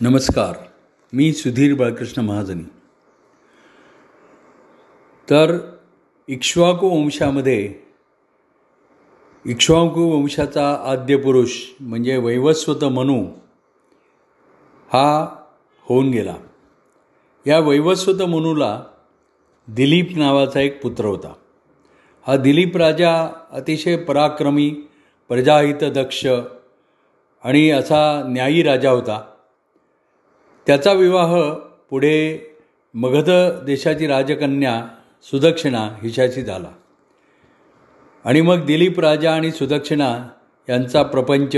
नमस्कार. मी सुधीर बाळकृष्ण महाजनी. तर इक्ष्वाकू वंशामध्ये इक्ष्वाकू वंशाचा आद्य पुरुष म्हणजे वैवस्वत मनू हा होऊन गेला. या वैवस्वत मनूला दिलीप नावाचा एक पुत्र होता. हा दिलीप राजा अतिशय पराक्रमी प्रजाहितदक्ष आणि असा न्यायी राजा होता. त्याचा विवाह पुढे मगध देशाची राजकन्या सुदक्षिणा हिच्याशी झाला. आणि मग दिलीप राजा आणि सुदक्षिणा यांचा प्रपंच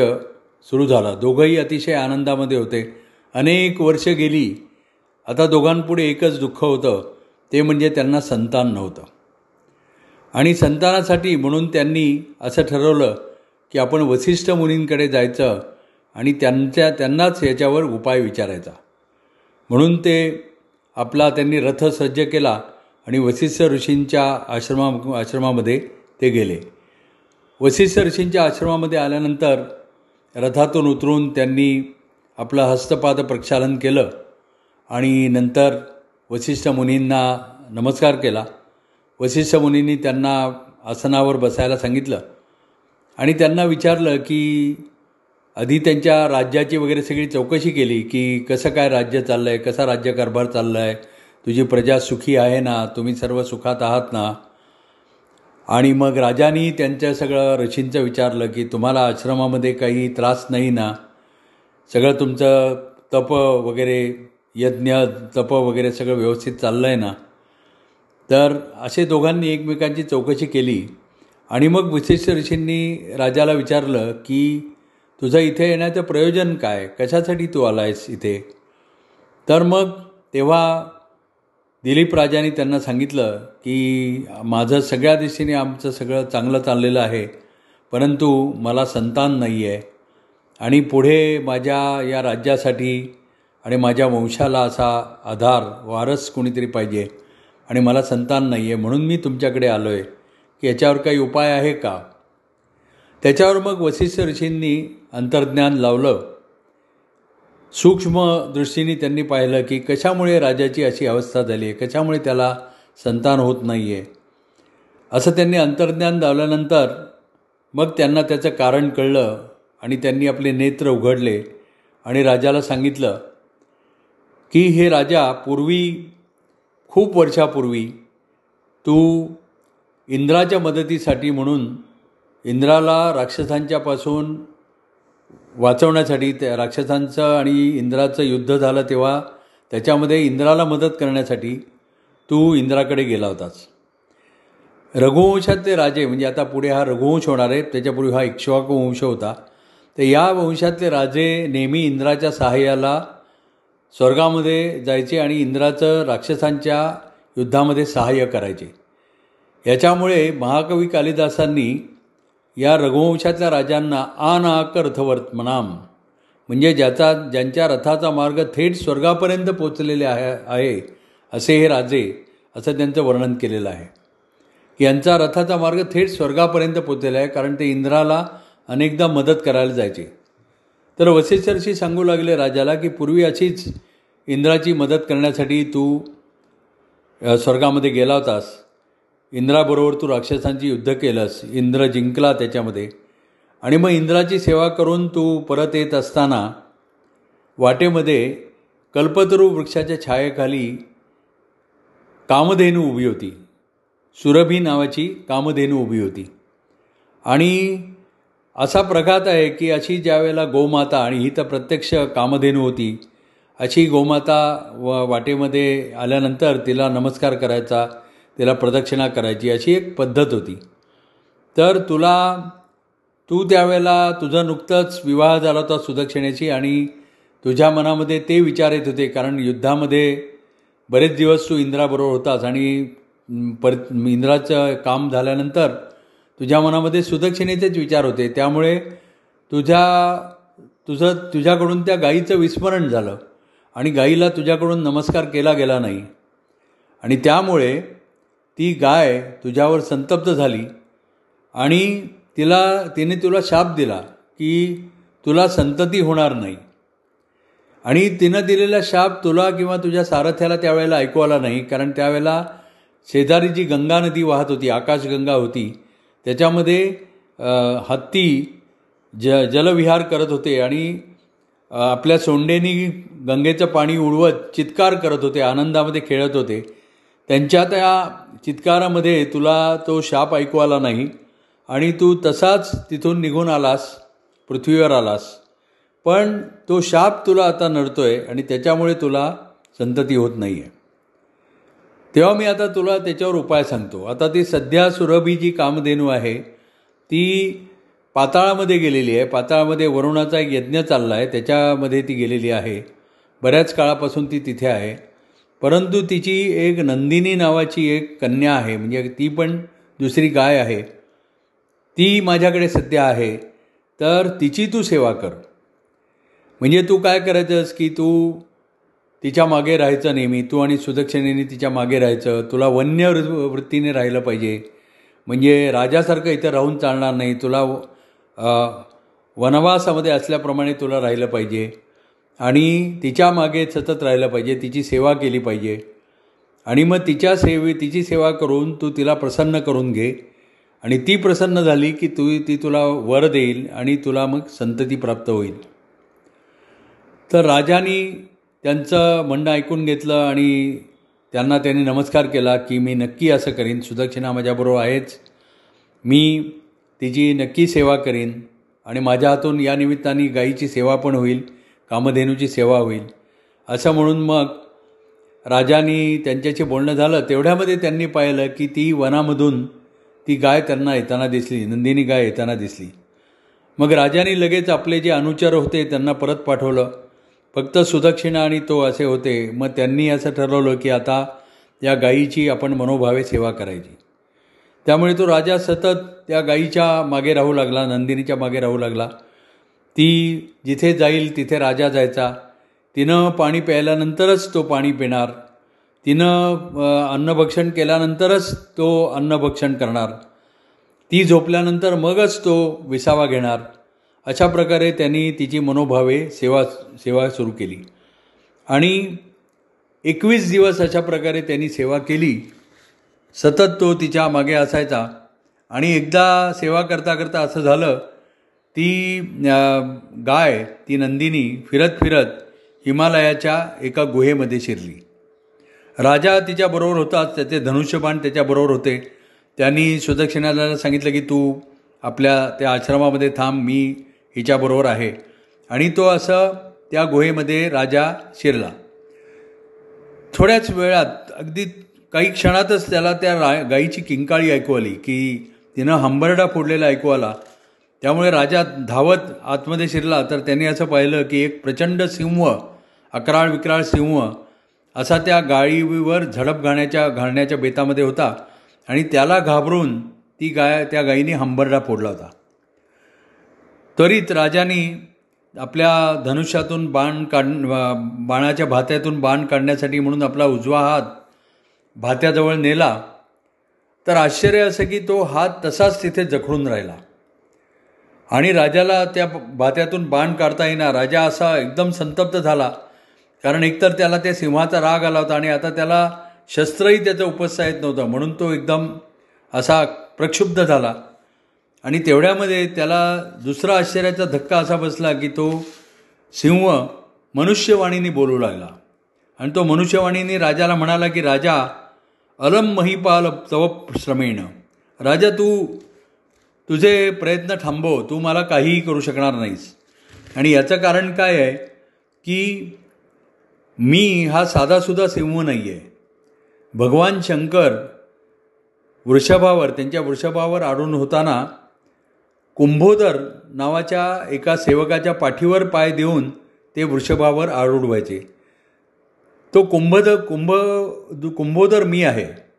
सुरू झाला. दोघंही अतिशय आनंदामध्ये होते. अनेक वर्ष गेली. आता दोघांपुढे एकच दुःख होतं. ते म्हणजे त्यांना संतान नव्हतं. आणि संतानासाठी म्हणून त्यांनी असं ठरवलं की आपण वसिष्ठ मुनींकडे जायचं आणि त्यांच्या त्यांनाच याच्यावर उपाय विचारायचा. म्हणून ते आपला त्यांनी रथ सज्ज केला आणि वसिष्ठ ऋषींच्या आश्रमा आश्रमामध्ये ते गेले. वसिष्ठ ऋषींच्या आश्रमामध्ये आल्यानंतर रथातून उतरून त्यांनी आपलं हस्तपाद प्रक्षालन केलं आणि नंतर वसिष्ठ मुनींना नमस्कार केला. वसिष्ठ मुनींनी त्यांना आसनावर बसायला सांगितलं आणि त्यांना विचारलं की आधी त्यांच्या राज्याची वगैरे सगळी चौकशी केली की कसं काय राज्य चाललं आहे कसा राज्यकारभार चालला आहे तुझी प्रजा सुखी आहे ना तुम्ही सर्व सुखात आहात ना? आणि मग राजानी त्यांच्या सगळं ऋषींचं विचारलं की तुम्हाला आश्रमामध्ये काही त्रास नाही ना? सगळं तुमचं तप वगैरे यज्ञ तप वगैरे सगळं व्यवस्थित चाललं आहे ना? तर असे दोघांनी एकमेकांची चौकशी केली. आणि मग विशिष्ट ऋषींनी राजाला विचारलं की तुझं इथे येण्याचं प्रयोजन काय? कशासाठी तू आला आहेस इथे? तर मग तेव्हा दिलीप राजाने त्यांना सांगितलं की माझं सगळ्या दिशेने आमचं सगळं चांगलं चाललेलं आहे परंतु मला संतान नाही आहे आणि पुढे माझ्या या राज्यासाठी आणि माझ्या वंशाला असा आधार वारस कोणीतरी पाहिजे आणि मला संतान नाही आहे म्हणून मी तुमच्याकडे आलो आहे की याच्यावर काही उपाय आहे का? त्याच्यावर मग वशिष्ठ ऋषींनी अंतर्ज्ञान लावलं. सूक्ष्म दृष्टीने त्यांनी पाहिलं की कशामुळे राजाची अशी अवस्था झाली आहे? कशामुळे त्याला संतान होत नाही आहे असं त्यांनी अंतर्ज्ञान लावल्यानंतर मग त्यांना त्याचं कारण कळलं आणि त्यांनी आपले नेत्र उघडले आणि राजाला सांगितलं की हे राजा पूर्वी खूप वर्षापूर्वी तू इंद्राच्या मदतीसाठी म्हणून इंद्राला राक्षसांच्यापासून वाचवण्यासाठी त्या राक्षसांचं आणि इंद्राचं युद्ध झालं तेव्हा त्याच्यामध्ये इंद्राला मदत करण्यासाठी तू इंद्राकडे गेला होतास. रघुवंशातले राजे म्हणजे आता पुढे हा रघुवंश होणार आहे त्याच्यापूर्वी हा इक्ष्वाकू वंश होता तर या वंशातले राजे नेहमी इंद्राच्या सहाय्याला स्वर्गामध्ये जायचे आणि इंद्राचं राक्षसांच्या युद्धामध्ये सहाय्य करायचे. याच्यामुळे महाकवी कालिदासांनी या रघुवंशातल्या राजांना आनाक रथवर्तमनाम म्हणजे ज्याचा ज्यांच्या रथाचा मार्ग थेट स्वर्गापर्यंत पोचलेले आहे आहे असे हे राजे असं त्यांचं वर्णन केलेलं आहे. यांचा रथाचा मार्ग थेट स्वर्गापर्यंत पोचलेला आहे कारण ते इंद्राला अनेकदा मदत करायला जायचे. तर वसिष्ठर्षी सांगू लागले राजाला की पूर्वी अशीच इंद्राची मदत करण्यासाठी तू स्वर्गामध्ये गेला होतास. इंद्राबरोबर तू राक्षसांची युद्ध केलंस. इंद्र जिंकला त्याच्यामध्ये. आणि मग इंद्राची सेवा करून तू परत येत असताना वाटेमध्ये कल्पतरू वृक्षाच्या छायेखाली कामधेनू उभी होती. सुरभी नावाची कामधेनू उभी होती. आणि असा प्रघात आहे की अशी ज्यावेळेला गोमाता आणि ही तर प्रत्यक्ष कामधेनू होती अशी गोमाता व वाटेमध्ये आल्यानंतर तिला नमस्कार करायचा. त्याला प्रदक्षिणा करायची अशी एक पद्धत होती. तर तुला तू त्यावेळेला तुझं नुकतंच विवाह झाला होता सुदक्षिणेची आणि तुझ्या मनामध्ये ते विचार येत होते कारण युद्धामध्ये बरेच दिवस तू इंद्राबरोबर होतास आणि पर इंद्राचं काम झाल्यानंतर तुझ्या मनामध्ये सुदक्षिणेचेच विचार होते. त्यामुळे तुझ्या तुझं तुझ्याकडून त्या गाईचं विस्मरण झालं आणि गाईला तुझ्याकडून नमस्कार केला गेला नाही. आणि त्यामुळे ती गाय तुझ्यावर संतप्त झाली आणि तिला तिने तुला शाप दिला की तुला संतती होणार नाही. आणि तिनं दिलेला शाप तुला किंवा तुझ्या सारथ्याला त्यावेळेला ऐकू आला नाही कारण त्यावेळेला शेजारी जी गंगा नदी वाहत होती आकाशगंगा होती त्याच्यामध्ये हत्ती ज जलविहार करत होते आणि आपल्या सोंडेनी गंगेचं पाणी उडवत चित्कार करत होते आनंदामध्ये खेळत होते. त्यांच्या त्या चित्कारामध्ये तुला तो शाप ऐकू आला नाही आणि तू तसाच तिथून निघून आलास पृथ्वीवर आलास. पण तो शाप तुला आता नडतो आहे आणि त्याच्यामुळे तुला संतती होत नाही आहे तेव्हा मी आता तुला त्याच्यावर उपाय सांगतो. आता ती सध्या सुरभी जी कामधेनू आहे ती पाताळामध्ये गेलेली आहे. पाताळामध्ये वरुणाचा एक यज्ञ चालला आहे त्याच्यामध्ये ती गेलेली आहे. बऱ्याच काळापासून ती तिथे आहे. परंतु तिची एक नंदिनी नावाची एक कन्या आहे म्हणजे ती पण दुसरी गाय आहे. ती माझ्याकडे सध्या आहे तर तिची तू सेवा कर. म्हणजे तू काय करायचंस की तू तिच्यामागे राहायचं नेहमी तू आणि सुदक्षिणेने तिच्यामागे राहायचं तुला वन्य वृत्तीने राहिलं पाहिजे. म्हणजे राजासारखं इथं राहून चालणार नाही तुला वनवासामध्ये असल्याप्रमाणे तुला राहिलं पाहिजे. आणि तिच्यामागे सतत राहिलं पाहिजे तिची सेवा केली पाहिजे. आणि मग तिच्या सेवे तिची सेवा करून तू तिला प्रसन्न करून घे. आणि ती प्रसन्न झाली की तू ती तुला वर देईल आणि तुला मग संतती प्राप्त होईल. तर राजानी त्यांचं म्हणणं ऐकून घेतलं आणि त्यांना त्यांनी नमस्कार केला की मी नक्की असं करीन सुदक्षिणा माझ्याबरोबर आहेच. मी तिची नक्की सेवा करीन आणि माझ्या हातून या निमित्ताने गाईची सेवा पण होईल. कामधेनूची सेवा होईल. असं म्हणून मग राजानी त्यांच्याशी बोलणं झालं. तेवढ्यामध्ये त्यांनी पाहिलं की ती वनामधून ती गाय त्यांना येताना दिसली. नंदिनी गाय येताना दिसली. मग राजाने लगेच आपले जे अनुचर होते त्यांना परत पाठवलं. फक्त सुदक्षिणा आणि तो असे होते. मग त्यांनी असं ठरवलं की आता या गायीची आपण मनोभावे सेवा करायची. त्यामुळे तो राजा सतत त्या गायीच्या मागे राहू लागला नंदिनीच्या मागे राहू लागला. ती जिथे जाईल तिथे राजा जायचा. तिनं पाणी प्यायल्यानंतरच तो पाणी पिणार. तिनं अन्नभक्षण केल्यानंतरच तो अन्नभक्षण करणार. ती झोपल्यानंतर मगच तो विसावा घेणार. अशा प्रकारे त्यांनी तिची मनोभावे सेवा सेवा सुरू केली. आणि एकवीस दिवस अशा प्रकारे त्यांनी सेवा केली. सतत तो तिच्यामागे असायचा. आणि एकदा सेवा करता करता असं झालं ती गाय ती नंदिनी फिरत फिरत हिमालयाच्या एका गुहेमध्ये शिरली. राजा तिच्याबरोबर होताच त्याचे धनुष्यबाण त्याच्याबरोबर होते. त्यांनी सुदक्षिणाला सांगितलं की तू आपल्या त्या आश्रमामध्ये थांब मी हिच्याबरोबर आहे. आणि तो असं त्या गुहेमध्ये राजा शिरला. थोड्याच वेळात अगदी काही क्षणातच त्याला त्या रा गाईची किंकाळी ऐकू आली की तिनं हंबरडा फोडलेला ऐकू आला. त्यामुळे राजा धावत आतमध्ये शिरला तर त्यांनी असं पाहिलं की एक प्रचंड सिंह अकराळ विक्राळ सिंह असा त्या गायीवर झडप घाण्याच्या घालण्याच्या बेतामध्ये होता आणि त्याला घाबरून ती गाय त्या गायीने हंबरडा फोडला होता. त्वरित राजाने आपल्या धनुष्यातून बाण काढ बाणाच्या भात्यातून बाण काढण्यासाठी म्हणून आपला उजवा हात भात्याजवळ नेला तर आश्चर्य असं की तो हात तसाच तिथे जखडून राहिला. आणि राजाला त्या भात्यातून बाण काढता येईना. राजा असा एकदम संतप्त झाला. कारण एकतर त्याला त्या सिंहाचा राग आला होता आणि आता त्याला शस्त्रही त्याचं उपस्था येत नव्हतं. म्हणून तो एकदम असा प्रक्षुब्ध झाला. आणि तेवढ्यामध्ये त्याला दुसरा आश्चर्याचा धक्का असा बसला की तो सिंह मनुष्यवाणीने बोलू लागला. आणि तो मनुष्यवाणीने राजाला म्हणाला की राजा अलम महिपाल तव श्रमेण. राजा तू तुझे प्रयत्न थांबव तू मला काहीही करू शकणार नाहीस. आणि याचं कारण काय आहे की मी हा साधासुद्धा सिंह नाही आहे भगवान शंकर वृषभावर त्यांच्या वृषभावर आढळून होताना कुंभोदर नावाच्या एका सेवकाच्या पाठीवर पाय देऊन ते वृषभावर आरूढ व्हायचे. तो कुंभद कुंभ कुंभोदर मी आहे.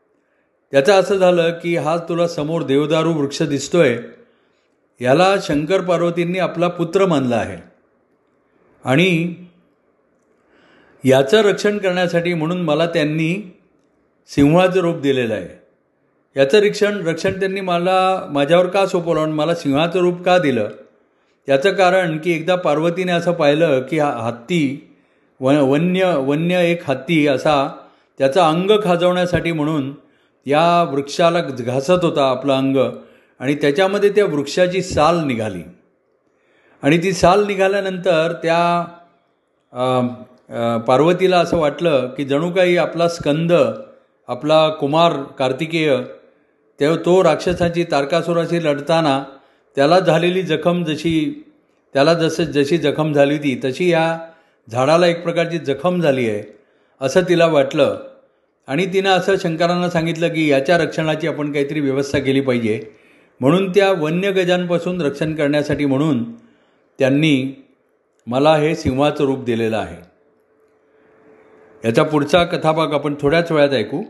त्याचं असं झालं की हा तुला समोर देवदारू वृक्ष दिसतोय. याला शंकर पार्वतींनी आपला पुत्र मानला आहे. आणि याचं रक्षण करण्यासाठी म्हणून मला त्यांनी सिंहाचं रूप दिलेलं आहे. याचं रक्षण रक्षण त्यांनी मला माझ्यावर का सोपवलं आणि मला सिंहाचं रूप का दिलं? याचं कारण की एकदा पार्वतीने असं पाहिलं की हा हत्ती व वन्य वन्य एक हत्ती असा त्याचं अंग खाजवण्यासाठी म्हणून या वृक्षाला घासत होता आपलं अंग आणि त्याच्यामध्ये त्या वृक्षाची साल निघाली. आणि ती साल निघाल्यानंतर त्या पार्वतीला असं वाटलं की जणू काही आपला स्कंद आपला कुमार कार्तिकेय तेव्हा तो राक्षसाची तारकासुराशी लढताना त्याला झालेली जखम जशी त्याला जसं जशी जखम झाली होती तशी या झाडाला एक प्रकारची जखम झाली आहे असं तिला वाटलं. आणि तिनं असं शंकरांना सांगितलं की याच्या रक्षणाची आपण काहीतरी व्यवस्था केली पाहिजे. म्हणून त्या वन्य गजांपासून रक्षण करण्यासाठी म्हणून त्यांनी मला हे सिंहाचं रूप दिलेलं आहे. याचा पुढचा कथाभाग आपण थोड्याच वेळात ऐकू.